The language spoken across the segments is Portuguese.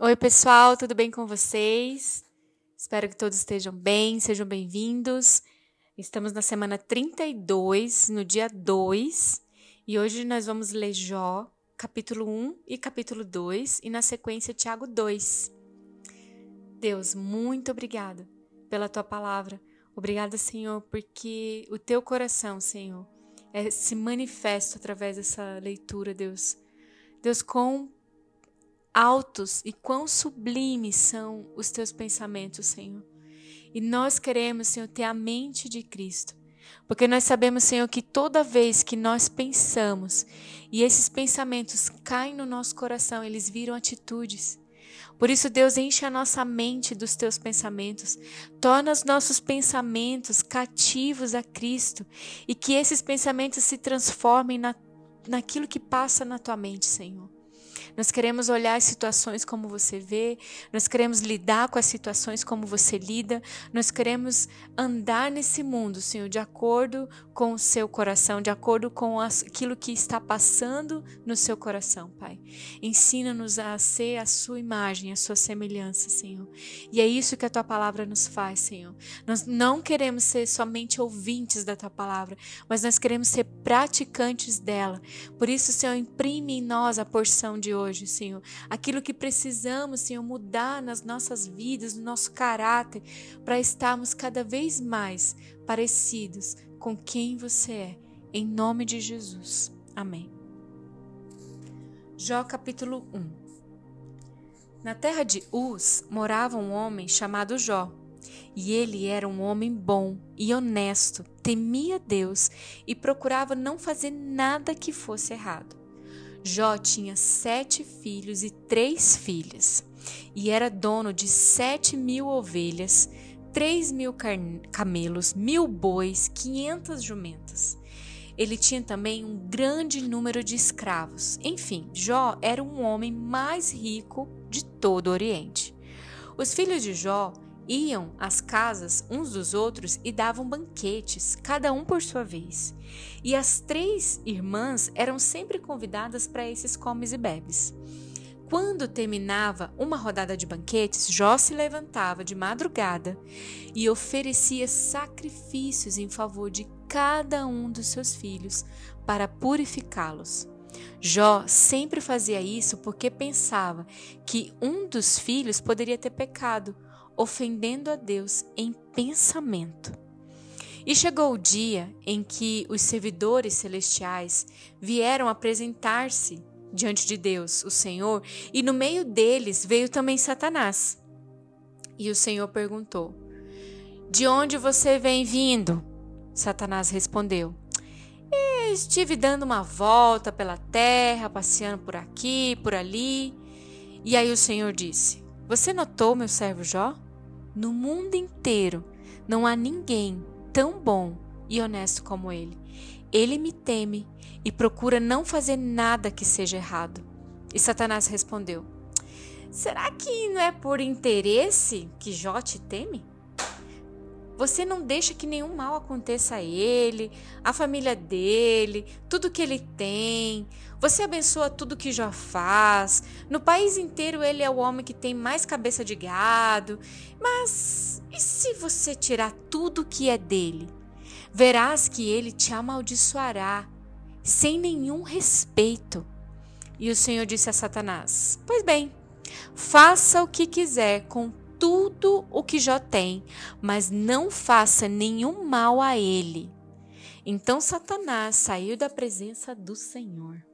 Oi, pessoal, tudo bem com vocês? Espero que todos estejam bem, sejam bem-vindos. Estamos na semana 32, no dia 2, e hoje nós vamos ler Jó, capítulo 1 e capítulo 2, e na sequência Tiago 2. Deus, muito obrigada pela tua palavra. Obrigada, Senhor, porque o teu coração, Senhor, é, se manifesta através dessa leitura, Deus. Deus, com altos e quão sublimes são os teus pensamentos, Senhor. E nós queremos, Senhor, ter a mente de Cristo. Porque nós sabemos, Senhor, que toda vez que nós pensamos e esses pensamentos caem no nosso coração, eles viram atitudes. Por isso, Deus, enche a nossa mente dos teus pensamentos, torna os nossos pensamentos cativos a Cristo e que esses pensamentos se transformem na, naquilo que passa na tua mente, Senhor. Nós queremos olhar as situações como você vê, nós queremos lidar com as situações como você lida, nós queremos andar nesse mundo, Senhor, de acordo com o seu coração, de acordo com aquilo que está passando no seu coração, Pai. Ensina-nos a ser a sua imagem, a sua semelhança, Senhor. E é isso que a tua palavra nos faz, Senhor. Nós não queremos ser somente ouvintes da tua palavra, mas nós queremos ser praticantes dela. Por isso, Senhor, imprime em nós a porção de hoje hoje, Senhor. Aquilo que precisamos, Senhor, mudar nas nossas vidas, no nosso caráter, para estarmos cada vez mais parecidos com quem você é. Em nome de Jesus. Amém. Jó capítulo 1 Na terra de Uz morava um homem chamado Jó. E ele era um homem bom e honesto, temia Deus e procurava não fazer nada que fosse errado. Jó tinha sete filhos e três filhas, e era dono de sete mil ovelhas, três mil camelos, mil bois, quinhentas jumentas. Ele tinha também um grande número de escravos. Enfim, Jó era um homem mais rico de todo o Oriente. Os filhos de Jó iam às casas uns dos outros e davam banquetes, cada um por sua vez. E as três irmãs eram sempre convidadas para esses comes e bebes. Quando terminava uma rodada de banquetes, Jó se levantava de madrugada e oferecia sacrifícios em favor de cada um dos seus filhos para purificá-los. Jó sempre fazia isso porque pensava que um dos filhos poderia ter pecado ofendendo a Deus em pensamento. E chegou o dia em que os servidores celestiais vieram apresentar-se diante de Deus, o Senhor, e no meio deles veio também Satanás. E o Senhor perguntou: De onde você vem vindo? Satanás respondeu: Estive dando uma volta pela terra, passeando por aqui, por ali. E aí o Senhor disse: Você notou meu servo Jó? No mundo inteiro não há ninguém tão bom e honesto como ele. Ele me teme e procura não fazer nada que seja errado. E Satanás respondeu: Será que não é por interesse que Jó te teme? Você não deixa que nenhum mal aconteça a ele, a família dele, tudo que ele tem. Você abençoa tudo que Jó faz. No país inteiro ele é o homem que tem mais cabeça de gado. Mas e se você tirar tudo que é dele? Verás que ele te amaldiçoará sem nenhum respeito. E o Senhor disse a Satanás: Pois bem, faça o que quiser com tudo o que Jó tem, mas não faça nenhum mal a ele. Então Satanás saiu da presença do Senhor.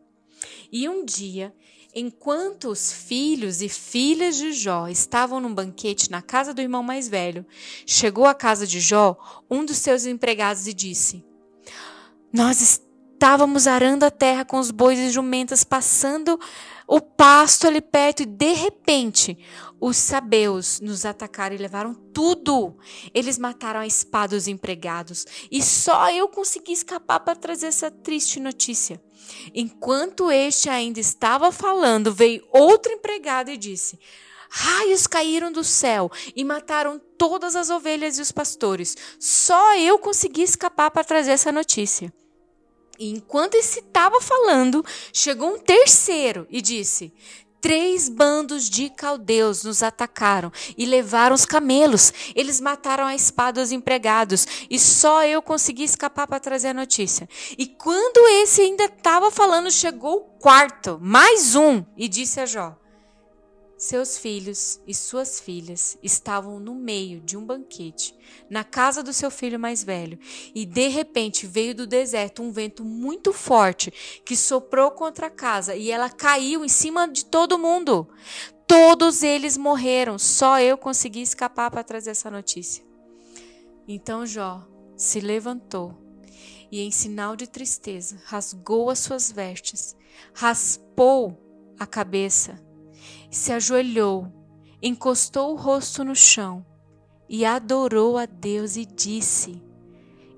E um dia, enquanto os filhos e filhas de Jó estavam num banquete na casa do irmão mais velho, chegou à casa de Jó um dos seus empregados e disse: Nós estávamos arando a terra com os bois e jumentas, passando o pasto ali perto, e de repente os sabeus nos atacaram e levaram tudo. Eles mataram a espada os empregados. E só eu consegui escapar para trazer essa triste notícia. Enquanto este ainda estava falando, veio outro empregado e disse: Raios caíram do céu e mataram todas as ovelhas e os pastores. Só eu consegui escapar para trazer essa notícia. E enquanto esse estava falando, chegou um terceiro e disse: Três bandos de caldeus nos atacaram e levaram os camelos. Eles mataram a espada os empregados e só eu consegui escapar para trazer a notícia. E quando esse ainda estava falando, chegou o quarto, mais um, e disse a Jó: seus filhos e suas filhas estavam no meio de um banquete, na casa do seu filho mais velho, e de repente veio do deserto um vento muito forte que soprou contra a casa e ela caiu em cima de todo mundo. Todos eles morreram, só eu consegui escapar para trazer essa notícia. Então Jó se levantou e, em sinal de tristeza, rasgou as suas vestes, raspou a cabeça se ajoelhou, encostou o rosto no chão e adorou a Deus e disse: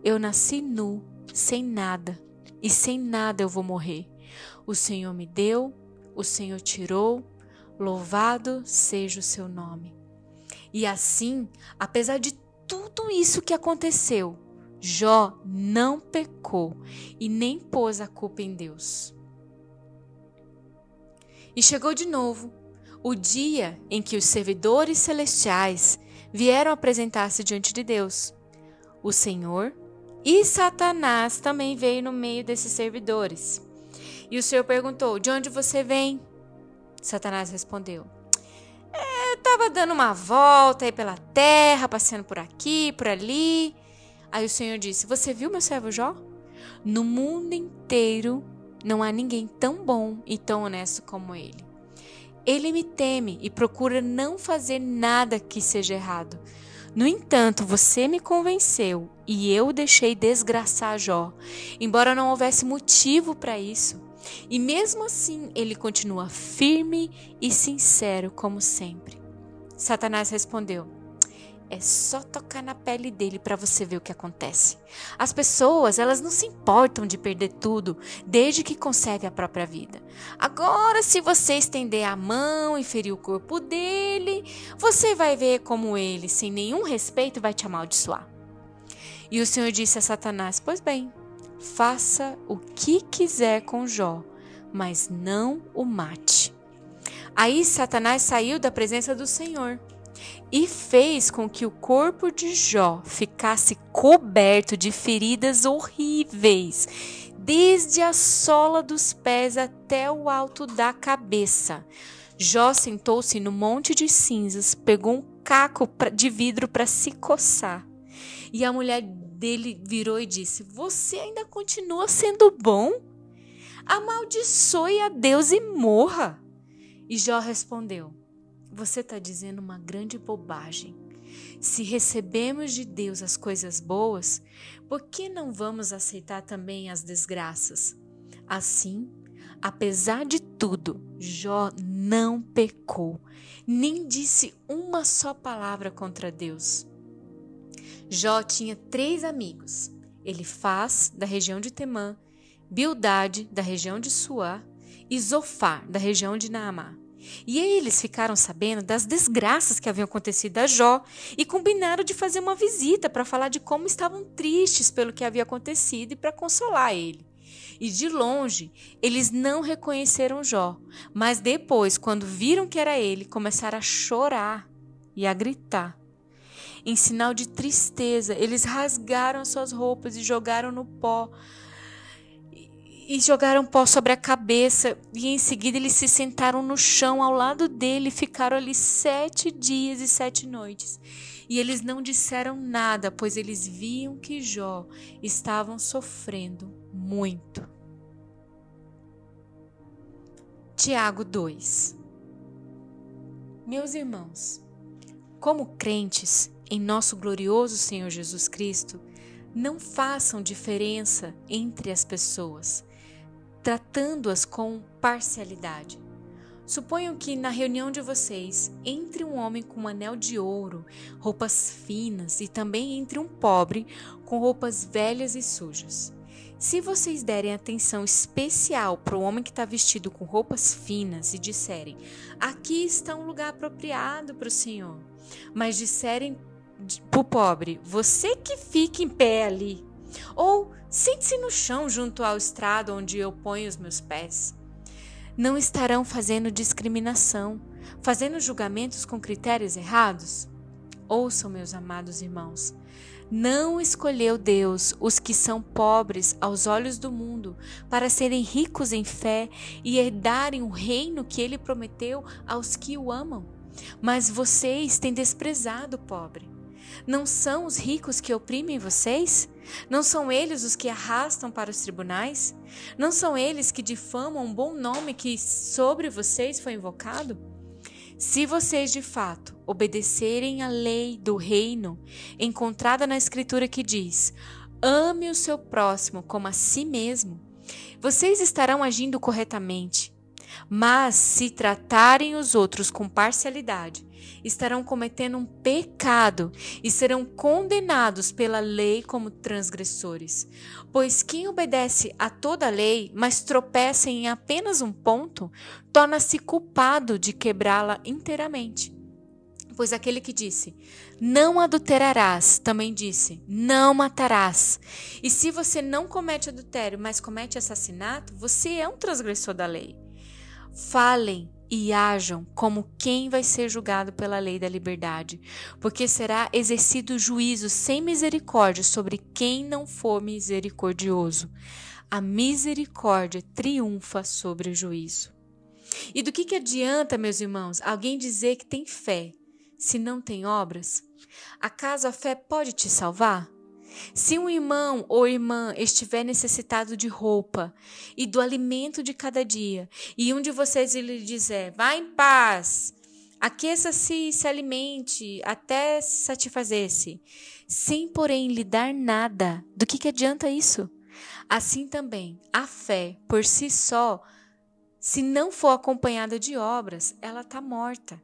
Eu nasci nu, sem nada, e sem nada eu vou morrer. O Senhor me deu, o Senhor tirou, louvado seja o seu nome. E assim, apesar de tudo isso que aconteceu, Jó não pecou e nem pôs a culpa em Deus. E chegou de novo o dia em que os servidores celestiais vieram apresentar-se diante de Deus. O Senhor e Satanás também veio no meio desses servidores. E o Senhor perguntou: De onde você vem? Satanás respondeu: é, Eu estava dando uma volta aí pela terra, passeando por aqui, por ali. Aí o Senhor disse: Você viu meu servo Jó? No mundo inteiro não há ninguém tão bom e tão honesto como ele. Ele me teme e procura não fazer nada que seja errado. No entanto, você me convenceu e eu deixei desgraçar Jó, embora não houvesse motivo para isso. E mesmo assim, ele continua firme e sincero como sempre. Satanás respondeu: é só tocar na pele dele para você ver o que acontece. As pessoas, elas não se importam de perder tudo, desde que conserve a própria vida. Agora, se você estender a mão e ferir o corpo dele, você vai ver como ele, sem nenhum respeito, vai te amaldiçoar. E o Senhor disse a Satanás: Pois bem, faça o que quiser com Jó, mas não o mate. Aí Satanás saiu da presença do Senhor e fez com que o corpo de Jó ficasse coberto de feridas horríveis, desde a sola dos pés até o alto da cabeça. Jó sentou-se no monte de cinzas, pegou um caco de vidro para se coçar. E a mulher dele virou e disse: Você ainda continua sendo bom? Amaldiçoe a Deus e morra. E Jó respondeu: você está dizendo uma grande bobagem. Se recebemos de Deus as coisas boas, por que não vamos aceitar também as desgraças? Assim, apesar de tudo, Jó não pecou, nem disse uma só palavra contra Deus. Jó tinha três amigos: Elifaz, da região de Temã, Bildade, da região de Suá, e Zofar, da região de Naamá. E eles ficaram sabendo das desgraças que haviam acontecido a Jó e combinaram de fazer uma visita para falar de como estavam tristes pelo que havia acontecido e para consolar ele. E de longe, eles não reconheceram Jó, mas depois, quando viram que era ele, começaram a chorar e a gritar. Em sinal de tristeza, eles rasgaram as suas roupas e jogaram no pó e jogaram pó sobre a cabeça, e em seguida eles se sentaram no chão ao lado dele e ficaram ali sete dias e sete noites. E eles não disseram nada, pois eles viam que Jó estavam sofrendo muito. Tiago 2 Meus irmãos, como crentes em nosso glorioso Senhor Jesus Cristo, não façam diferença entre as pessoas tratando-as com parcialidade. Suponham que na reunião de vocês entre um homem com um anel de ouro, roupas finas e também entre um pobre com roupas velhas e sujas. Se vocês derem atenção especial para o homem que está vestido com roupas finas e disserem: Aqui está um lugar apropriado para o Senhor, mas disserem para o pobre: Você que fica em pé ali, ou sente-se no chão junto ao estrado onde eu ponho os meus pés. não estarão fazendo discriminação, fazendo julgamentos com critérios errados? Ouçam, meus amados irmãos. Não escolheu Deus os que são pobres aos olhos do mundo para serem ricos em fé e herdarem o reino que ele prometeu aos que o amam. Mas vocês têm desprezado o pobre. Não são os ricos que oprimem vocês? Não são eles os que arrastam para os tribunais? Não são eles que difamam um bom nome que sobre vocês foi invocado? Se vocês de fato obedecerem à lei do reino encontrada na Escritura que diz: ame o seu próximo como a si mesmo, vocês estarão agindo corretamente. Mas se tratarem os outros com parcialidade, estarão cometendo um pecado e serão condenados pela lei como transgressores. Pois quem obedece a toda a lei, mas tropeça em apenas um ponto, torna-se culpado de quebrá-la inteiramente. Pois aquele que disse, não adulterarás, também disse, não matarás. E se você não comete adultério, mas comete assassinato, você é um transgressor da lei. Falem e ajam como quem vai ser julgado pela lei da liberdade, porque será exercido juízo sem misericórdia sobre quem não for misericordioso. A misericórdia triunfa sobre o juízo. E do que, que adianta, meus irmãos, alguém dizer que tem fé se não tem obras? Acaso a fé pode te salvar? Se um irmão ou irmã estiver necessitado de roupa e do alimento de cada dia, e um de vocês lhe dizer, vá em paz, aqueça-se e se alimente até satisfazer-se, sem porém lhe dar nada, do que, que adianta isso? Assim também, a fé por si só, se não for acompanhada de obras, ela está morta.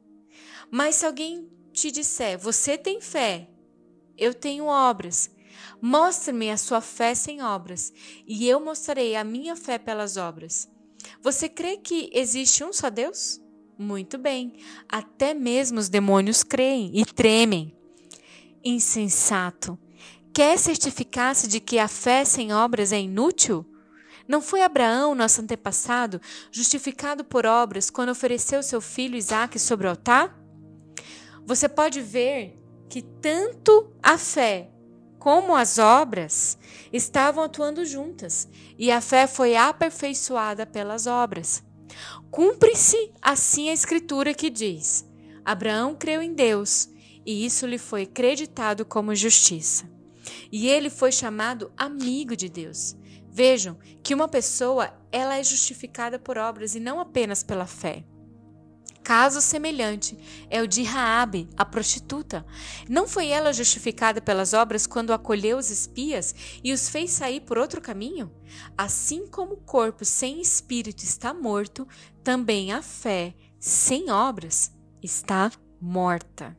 Mas se alguém te disser, você tem fé, eu tenho obras, Mostre-me a sua fé sem obras, e eu mostrarei a minha fé pelas obras. Você crê que existe um só Deus? Muito bem, até mesmo os demônios creem e tremem. Insensato! Quer certificar-se de que a fé sem obras é inútil? Não foi Abraão, nosso antepassado, justificado por obras quando ofereceu seu filho Isaque sobre o altar? Você pode ver que tanto a fé como as obras estavam atuando juntas, e a fé foi aperfeiçoada pelas obras. Cumpre-se assim a escritura que diz: Abraão creu em Deus, e isso lhe foi creditado como justiça. E ele foi chamado amigo de Deus. Vejam que uma pessoa ela é justificada por obras e não apenas pela fé. Caso semelhante é o de Raabe, a prostituta. Não foi ela justificada pelas obras quando acolheu os espias e os fez sair por outro caminho? Assim como o corpo sem espírito está morto, também a fé sem obras está morta.